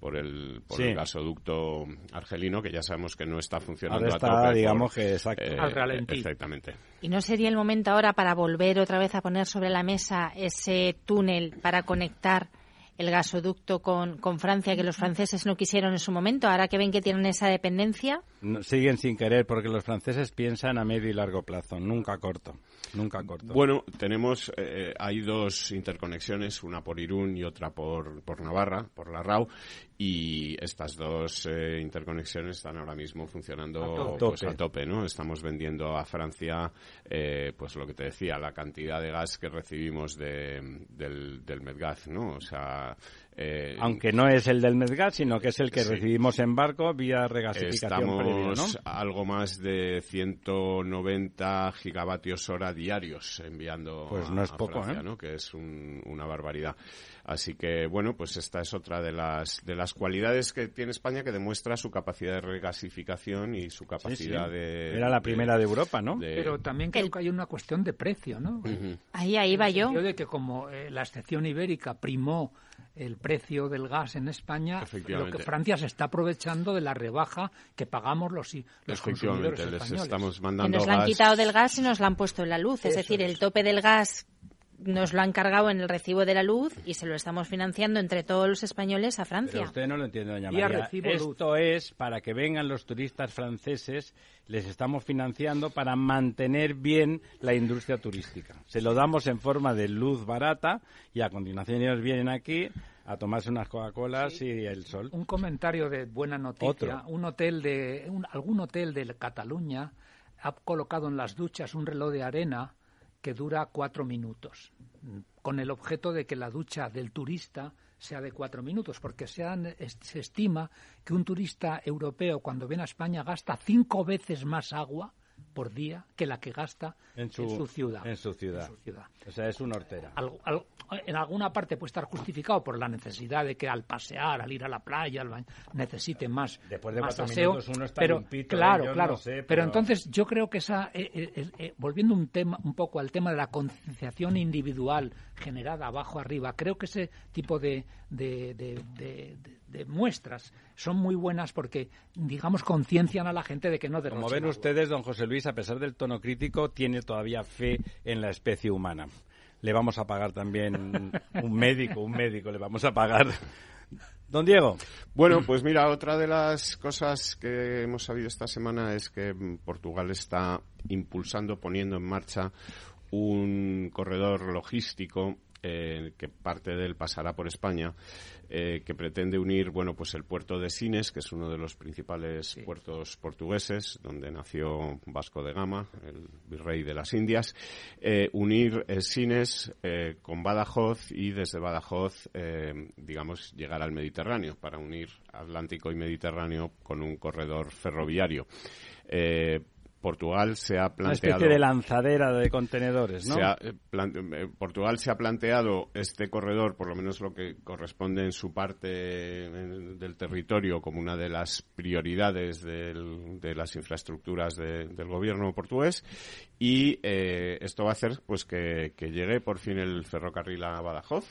por el, por el gasoducto argelino, que ya sabemos que no está funcionando a digamos que exacto. Eh, Al ralentí. Exactamente. ¿Y no sería el momento ahora para volver otra vez a poner sobre la mesa ese túnel para conectar el gasoducto con, con Francia que los franceses no quisieron en su momento, ahora que ven que tienen esa dependencia? siguen sin querer porque los franceses piensan a medio y largo plazo, nunca corto. Nunca corto. Bueno, tenemos, eh, hay dos interconexiones, una por Irún y otra por, por Navarra, por la RAU, y estas dos eh, interconexiones están ahora mismo funcionando a tope, pues, a tope ¿no? Estamos vendiendo a Francia, eh, pues lo que te decía, la cantidad de gas que recibimos de, del, del Medgaz, ¿no? O sea, eh, Aunque no es el del Medgas, sino que es el que recibimos en barco vía regasificación Estamos algo más de 190 gigavatios hora diarios enviando pues no es poco, Francia, ¿eh? que es una barbaridad. Así que, bueno, pues esta es otra de las, de las cualidades que tiene España que demuestra su capacidad de regasificación y su capacidad de... Era la primera de, Europa, ¿no? Pero también creo que hay una cuestión de precio, ¿no? Ahí, ahí va yo. de que como eh, la excepción ibérica primó el precio del gas en España, lo que Francia se está aprovechando de la rebaja que pagamos los, los consumidores españoles. Estamos mandando que nos la han quitado del gas y nos la han puesto en la luz. Es decir, el tope del gas nos lo han cargado en el recibo de la luz y se lo estamos financiando entre todos los españoles a Francia. usted no lo entiende, doña María. Esto es para que vengan los turistas franceses, les estamos financiando para mantener bien la industria turística. Se lo damos en forma de luz barata y a continuación ellos vienen aquí a tomarse unas Coca-Colas y el sol. Un comentario de buena noticia. Un hotel de algún hotel de Cataluña ha colocado en las duchas un reloj de arena que dura cuatro minutos, con el objeto de que la ducha del turista sea de cuatro minutos, porque se, se estima que un turista europeo cuando viene a España gasta cinco veces más agua por día que la que gasta en su, ciudad. En su ciudad. O sea, es una hortera. en alguna parte puede estar justificado por la necesidad de que al pasear, al ir a la playa, al necesite más, Después de más paseo. Uno está pero ¿eh? claro, claro. pero... entonces yo creo que esa, eh, eh, volviendo un tema, un poco al tema de la concienciación individual generada abajo arriba, creo que ese tipo de, de, de muestras son muy buenas porque, digamos, conciencian a la gente de que no Como ven ustedes, don José Luis, a pesar del tono crítico, tiene todavía fe en la especie humana. Le vamos a pagar también un médico, un médico, le vamos a pagar. Don Diego. Bueno, pues mira, otra de las cosas que hemos sabido esta semana es que Portugal está impulsando, poniendo en marcha un corredor logístico eh, que parte de él pasará por España, eh, que pretende unir, bueno, pues el puerto de Sines, que es uno de los principales puertos portugueses, donde nació Vasco de Gama, el virrey de las Indias, eh, unir Sines con Badajoz y desde Badajoz, digamos, llegar al Mediterráneo para unir Atlántico y Mediterráneo con un corredor ferroviario. Portugal se ha planteado... Una especie de lanzadera de contenedores, ¿no? Eh, eh, Portugal se ha planteado este corredor, por lo menos lo que corresponde en su parte del territorio, como una de las prioridades de las infraestructuras del gobierno portugués. Y eh, esto va a hacer pues que, llegue por fin el ferrocarril a Badajoz.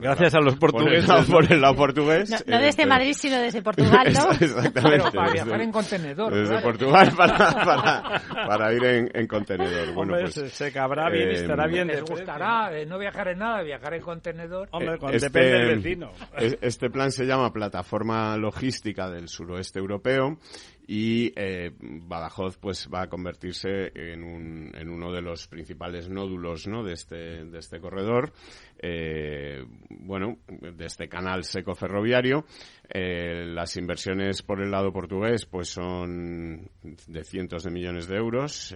Gracias a los portugueses. Por el lado, portugués. No, desde Madrid, sino desde Portugal, ¿no? Exactamente. para viajar en contenedor. Desde Portugal para para, ir en, contenedor. Bueno, pues, se, cabrá bien y estará bien. Les gustará eh, no viajar en nada, viajar en contenedor. Hombre, este, depende del vecino. Este plan se llama Plataforma Logística del Suroeste Europeo y eh, Badajoz pues va a convertirse en, un, en uno de los principales nódulos este, de este corredor, eh, bueno, de este canal seco ferroviario. Eh, las inversiones por el lado portugués pues son de cientos de millones de euros,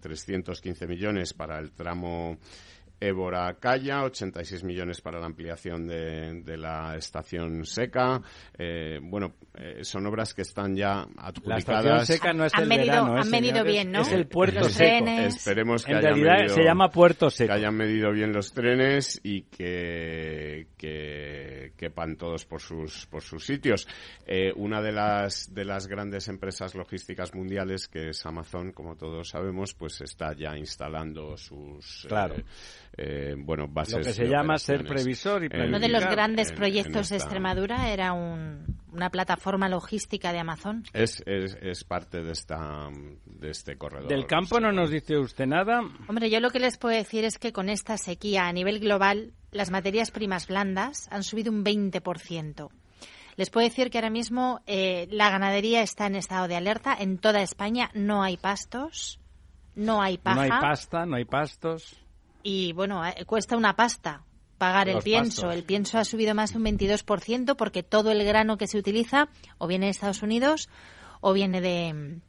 315 millones para el tramo Évora Calla, 86 millones para la ampliación de, la estación seca. Eh, bueno, eh, son obras que están ya adjudicadas. La estación seca no es han el medido, verano, Han medido bien, ¿no? Es el puerto seco. Esperemos que en realidad se llama puerto seco. Que hayan medido bien los trenes y que, que quepan todos por sus, por sus sitios. Eh, una de las, de las grandes empresas logísticas mundiales, que es Amazon, como todos sabemos, pues está ya instalando sus... Claro eh, bueno, bases. Lo que se llama ser previsor y Uno de los grandes proyectos de Extremadura era una plataforma logística de Amazon. Es, es, parte de, esta, de este corredor. ¿Del campo no nos dice usted nada? Hombre, yo lo que les puedo decir es que con esta sequía a nivel global, las materias primas blandas han subido un 20%. Les puedo decir que ahora mismo eh, la ganadería está en estado de alerta. En toda España no hay pastos, no hay paja. No hay pasta, no hay pastos y bueno, eh, cuesta una pasta pagar el pienso. El pienso ha subido más de un 22% porque todo el grano que se utiliza o viene de Estados Unidos o viene de,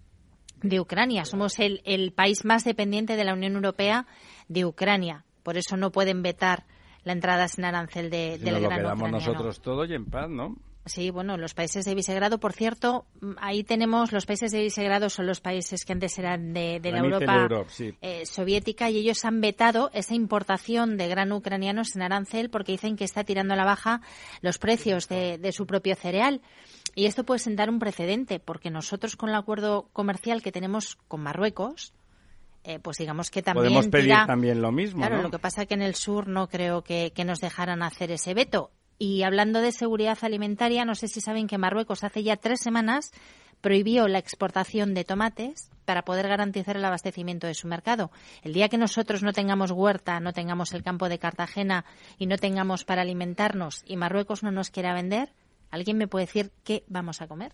de Ucrania. Somos el, el país más dependiente de la Unión Europea de Ucrania. Por eso no pueden vetar la entrada sin arancel de, del lo grano quedamos nosotros todo y en paz, ¿no? Sí, bueno, los países de Visegrado, por cierto, mm, ahí tenemos, los países de Visegrado son los países que antes eran de, la, Europa eh, soviética y ellos han vetado esa importación de grano ucraniano sin arancel porque dicen que está tirando a la baja los precios de, su propio cereal. Y esto puede sentar un precedente porque nosotros con el acuerdo comercial que tenemos con Marruecos, eh, pues digamos que también podemos pedir también lo mismo. Claro, lo que pasa que en el sur no creo que, que, nos dejaran hacer ese veto. Y hablando de seguridad alimentaria, no sé si saben que Marruecos hace ya tres semanas prohibió la exportación de tomates para poder garantizar el abastecimiento de su mercado. El día que nosotros no tengamos huerta, no tengamos el campo de Cartagena y no tengamos para alimentarnos y Marruecos no nos quiera vender, ¿alguien me puede decir qué vamos a comer?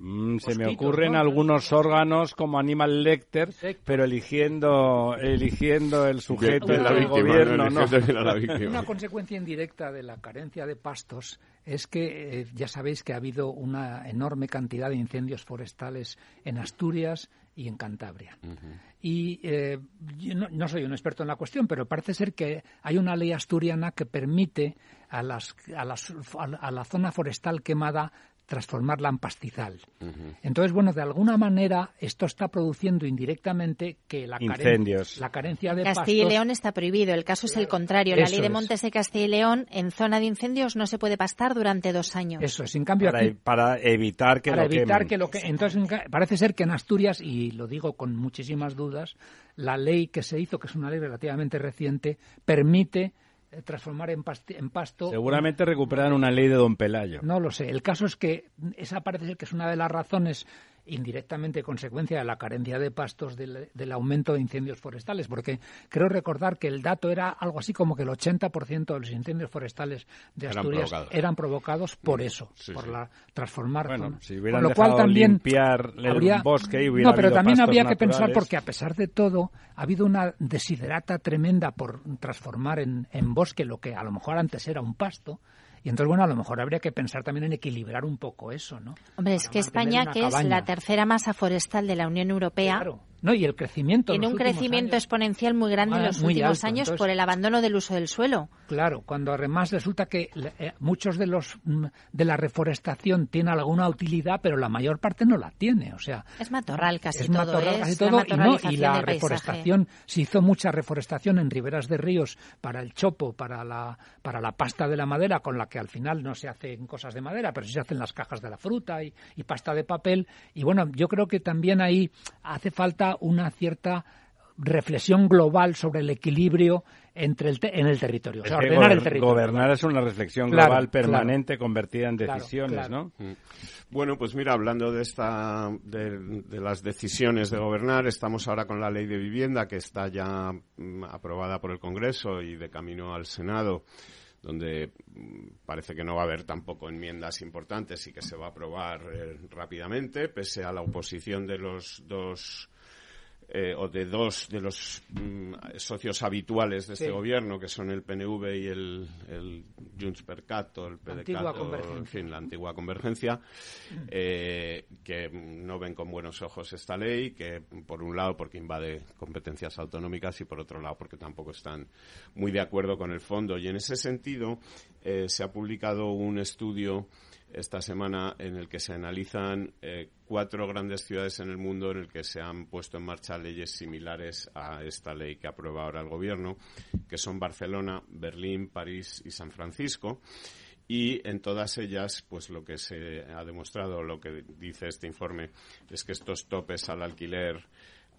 Mm, se me ocurren algunos órganos como Animal Lecter, pero eligiendo eligiendo el sujeto del gobierno. Una consecuencia indirecta de la carencia de pastos es que eh, ya sabéis que ha habido una enorme cantidad de incendios forestales en Asturias y en Cantabria. Y eh, yo no, soy un experto en la cuestión, pero parece ser que hay una ley asturiana que permite a, las, a, las, a la zona forestal quemada transformarla en pastizal. Entonces, bueno, de alguna manera esto está produciendo indirectamente que la, Incendios. la carencia de Castilla y León está prohibido. El caso es el contrario. La ley de montes de Castilla y León en zona de incendios no se puede pastar durante dos años. Eso es. En cambio, para, para evitar que para lo evitar que lo que entonces parece ser que en Asturias y lo digo con muchísimas dudas, la ley que se hizo, que es una ley relativamente reciente, permite transformar en, en, pasto. Seguramente recuperan una ley de Don Pelayo. No lo sé. El caso es que esa parece ser que es una de las razones indirectamente consecuencia de la carencia de pastos del, aumento de incendios forestales, porque creo recordar que el dato era algo así como que el 80% de los incendios forestales de Asturias eran provocados, por mm, eso, por la transformar. Bueno, si hubieran lo cual también limpiar el bosque hubiera No, pero también habría que pensar porque a pesar de todo ha habido una desiderata tremenda por transformar en, en bosque lo que a lo mejor antes era un pasto y entonces, bueno, a lo mejor habría que pensar también en equilibrar un poco eso, ¿no? Hombre, es que España, que es la tercera masa forestal de la Unión Europea, no, y el crecimiento. Tiene un crecimiento exponencial muy grande en los últimos años por el abandono del uso del suelo. Claro, cuando además resulta que eh, muchos de los mm, de la reforestación tiene alguna utilidad, pero la mayor parte no la tiene. O sea, es matorral casi es todo. casi todo y, la reforestación se hizo mucha reforestación en riberas de ríos para el chopo, para la para la pasta de la madera, con la que al final no se hacen cosas de madera, pero sí se hacen las cajas de la fruta y, y pasta de papel. Y bueno, yo creo que también ahí hace falta una cierta reflexión global sobre el equilibrio entre el en el territorio. ordenar el territorio. Gobernar es una reflexión global permanente convertida en decisiones, ¿no? Mm. Bueno, pues mira, hablando de esta de, las decisiones de gobernar, estamos ahora con la ley de vivienda que está ya mm, aprobada por el Congreso y de camino al Senado donde mm, parece que no va a haber tampoco enmiendas importantes y que se va a aprobar eh, rápidamente, pese a la oposición de los dos eh, o de dos de los mm, socios habituales de este gobierno, que son el PNV y el, el Junts per Cat, o el PDCAT, en fin, la antigua convergencia, eh, que no ven con buenos ojos esta ley, que por un lado porque invade competencias autonómicas y por otro lado porque tampoco están muy de acuerdo con el fondo. Y en ese sentido eh, se ha publicado un estudio esta semana en el que se analizan eh, cuatro grandes ciudades en el mundo en el que se han puesto en marcha leyes similares a esta ley que aprueba ahora el gobierno, que son Barcelona, Berlín, París y San Francisco. Y en todas ellas, pues lo que se ha demostrado, lo que dice este informe, es que estos topes al alquiler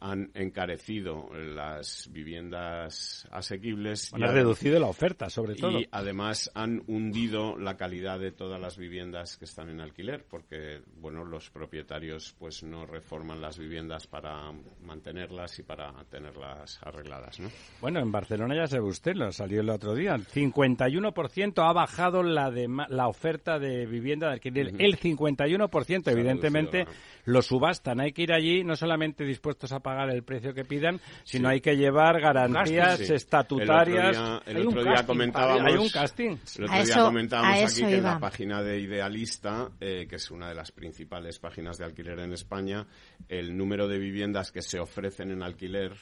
han encarecido las viviendas asequibles. Han reducido la oferta, sobre todo. Y además han hundido la calidad de todas las viviendas que están en alquiler, porque, bueno, los propietarios pues no reforman las viviendas para mantenerlas y para tenerlas arregladas, ¿no? Bueno, en Barcelona ya se ve usted, lo salió el otro día, el 51% ha bajado la, la oferta de vivienda de alquiler. El 51%, evidentemente, lo subastan. Hay que ir allí no solamente dispuestos a pagar el precio que pidan, sino hay que llevar garantías estatutarias. El otro día, comentábamos. Hay un casting. El otro día comentábamos aquí que en la página de Idealista, eh, que es una de las principales páginas de alquiler en España, el número de viviendas que se ofrecen en alquiler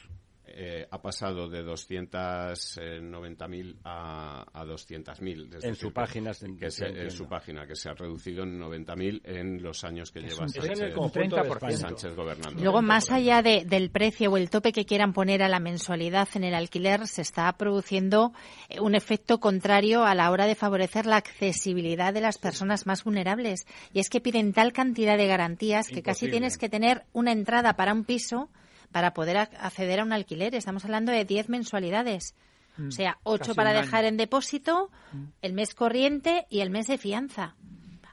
eh, ha pasado de 290.000 a, a 200.000. En su página. Que en su página, que se ha reducido en 90.000 en los años que lleva Sánchez, Sánchez, gobernando. Luego, más allá de, del precio o el tope que quieran poner a la mensualidad en el alquiler, se está produciendo eh, un efecto contrario a la hora de favorecer la accesibilidad de las personas más vulnerables. Y es que piden tal cantidad de garantías que casi tienes que tener una entrada para un piso para poder acceder a un alquiler. Estamos hablando de 10 mensualidades. o sea, 8 para dejar en depósito, mm. el mes corriente y el mes de fianza.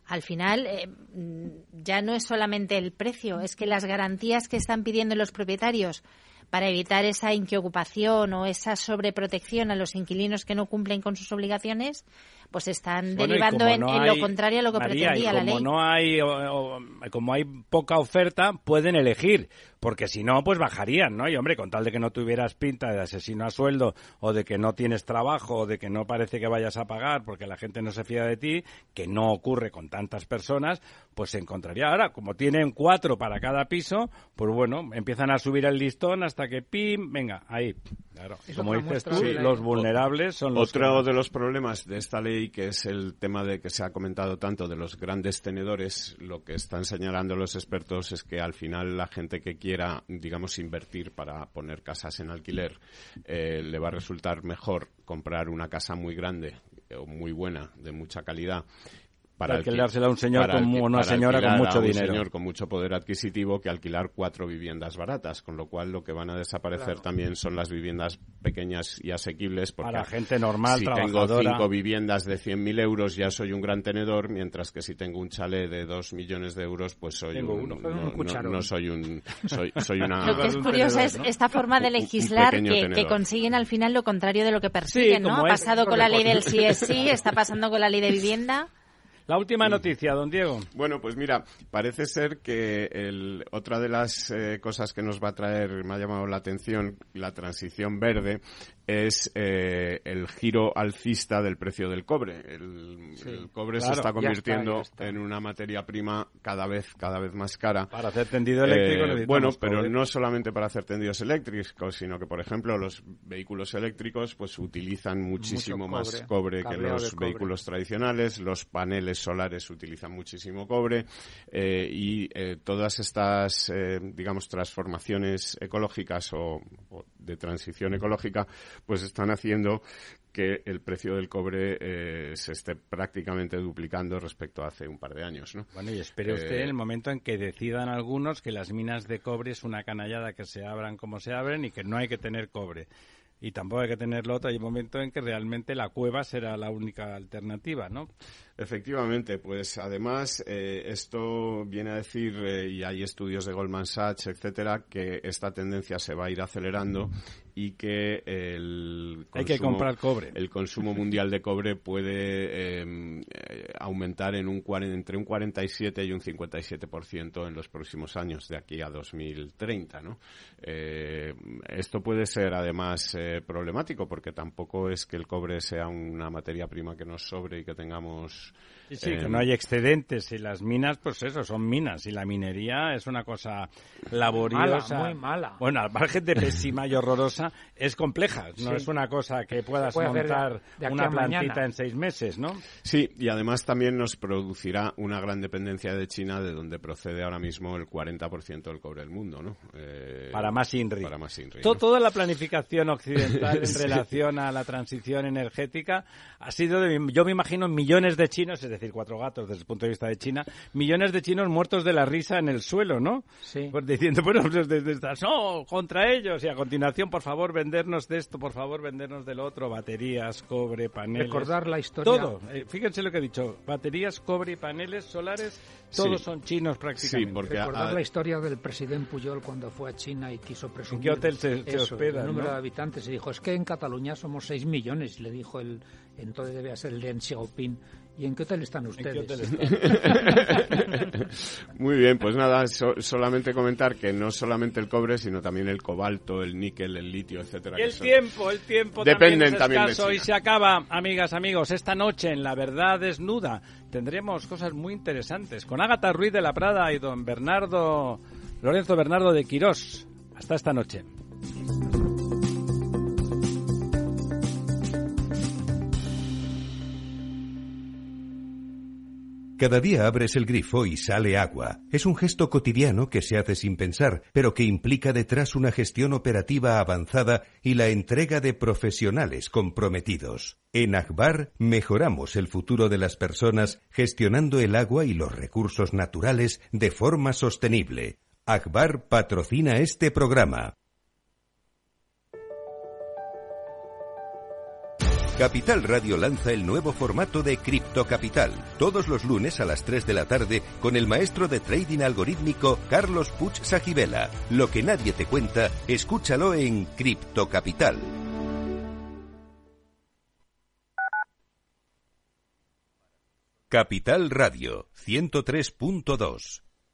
Al final, eh, mm, ya no es solamente el precio, es que las garantías que están pidiendo los propietarios para evitar esa inquiocupación o esa sobreprotección a los inquilinos que no cumplen con sus obligaciones, pues están derivando en, lo contrario a lo que pretendía la ley. No hay, como hay poca oferta, pueden elegir, porque si no, pues bajarían, ¿no? Y hombre, con tal de que no tuvieras pinta de asesino a sueldo o de que no tienes trabajo o de que no parece que vayas a pagar porque la gente no se fía de ti, que no ocurre con tantas personas, pues se encontraría. Ahora, como tienen cuatro para cada piso, pues bueno, empiezan a subir el listón hasta que pim, venga, ahí. Claro. Como dices tú, los vulnerables son los Otro de los problemas de esta ley, que es el tema de que se ha comentado tanto de los grandes tenedores, lo que están señalando los expertos es que al final la gente que quiera, digamos, invertir para poner casas en alquiler, eh, le va a resultar mejor comprar una casa muy grande o muy buena, de mucha calidad, para alquilársela a un señor con, una señora con mucho dinero. Un señor con mucho poder adquisitivo que alquilar cuatro viviendas baratas, con lo cual lo que van a desaparecer también son las viviendas pequeñas y asequibles. Porque para gente normal, si tengo cinco viviendas de 100.000 euros ya soy un gran tenedor, mientras que si tengo un chalet de dos millones de euros pues soy un, no, soy un soy, soy una. Lo que es curioso es esta forma de legislar que, consiguen al final lo contrario de lo que persiguen, ¿no? Ha pasado con la ley del CSI, está pasando con la ley de vivienda. La última noticia, don Diego. Bueno, pues mira, parece ser que el, otra de las eh, cosas que nos va a traer, me ha llamado la atención, la transición verde, es eh, el giro alcista del precio del cobre. El, cobre se está convirtiendo en una materia prima cada vez cada vez más cara. Para hacer tendido eléctrico. Eh, bueno, pero no solamente para hacer tendidos eléctricos, sino que por ejemplo los vehículos eléctricos pues utilizan muchísimo más cobre que los vehículos tradicionales. Los paneles solares utilizan muchísimo cobre eh, y todas estas digamos transformaciones ecológicas o, o de transición ecológica pues están haciendo que el precio del cobre eh, se esté prácticamente duplicando respecto a hace un par de años, ¿no? Bueno, y espere usted en el eh, momento en que decidan algunos que las minas de cobre es una canallada que se abran como se abren y que no hay que tener cobre. Y tampoco hay que tenerlo otro. Hay un momento en que realmente la cueva será la única alternativa, ¿no? Efectivamente, pues además eh, esto viene a decir, y hay estudios de Goldman Sachs, etcétera, que esta tendencia se va a ir acelerando y que el consumo, Hay que comprar cobre. el consumo mundial de cobre puede em, eh, aumentar en un entre un 47 y un 57% en los próximos años de aquí a 2030 ¿no? Eh, esto puede ser además eh, problemático porque tampoco es que el cobre sea una materia prima que nos sobre y que tengamos Sí, que no hay excedentes y las minas, pues eso, son minas y la minería es una cosa laboriosa. muy mala. Bueno, al margen de pésima y horrorosa, es compleja. No es una cosa que puedas montar una plantita en seis meses, ¿no? Sí, y además también nos producirá una gran dependencia de China, de donde procede ahora mismo el 40% del cobre del mundo, ¿no? Eh, para más INRI. Para más INRI. Toda la planificación occidental en relación a la transición energética ha sido, de, yo me imagino, millones de chinos, es decir, cuatro gatos desde el punto de vista de China, millones de chinos muertos de la risa en el suelo, ¿no? Sí. Pues diciendo, bueno, pues desde estas, no, contra ellos, y a continuación, por favor, vendernos de esto, por favor, vendernos del otro, baterías, cobre, paneles. Recordar la historia. Todo. Eh, fíjense lo que he dicho, baterías, cobre y paneles solares, todos son chinos prácticamente. Sí, porque Recordar la historia del presidente Puyol cuando fue a China y quiso presumir. ¿En qué hotel se, hospeda? El número de habitantes y dijo, es que en Cataluña somos 6 millones, le dijo el, entonces debe ser el Deng Xiaoping ¿Y en qué hotel están ustedes? Muy bien, pues nada, solamente comentar que no solamente el cobre, sino también el cobalto, el níquel, el litio, etcétera. Y el tiempo, el tiempo Dependen también, es y se acaba, amigas, amigos, esta noche en La Verdad Desnuda tendremos cosas muy interesantes con Ágata Ruiz de la Prada y don Bernardo, Lorenzo Bernardo de Quirós. Hasta esta noche. Cada día abres el grifo y sale agua. Es un gesto cotidiano que se hace sin pensar, pero que implica detrás una gestión operativa avanzada y la entrega de profesionales comprometidos. En Akbar mejoramos el futuro de las personas gestionando el agua y los recursos naturales de forma sostenible. Akbar patrocina este programa. Capital Radio lanza el nuevo formato de Cripto Capital, todos los lunes a las 3 de la tarde con el maestro de trading algorítmico Carlos Puch Sajibela. Lo que nadie te cuenta, escúchalo en Cripto Capital. Capital Radio 103.2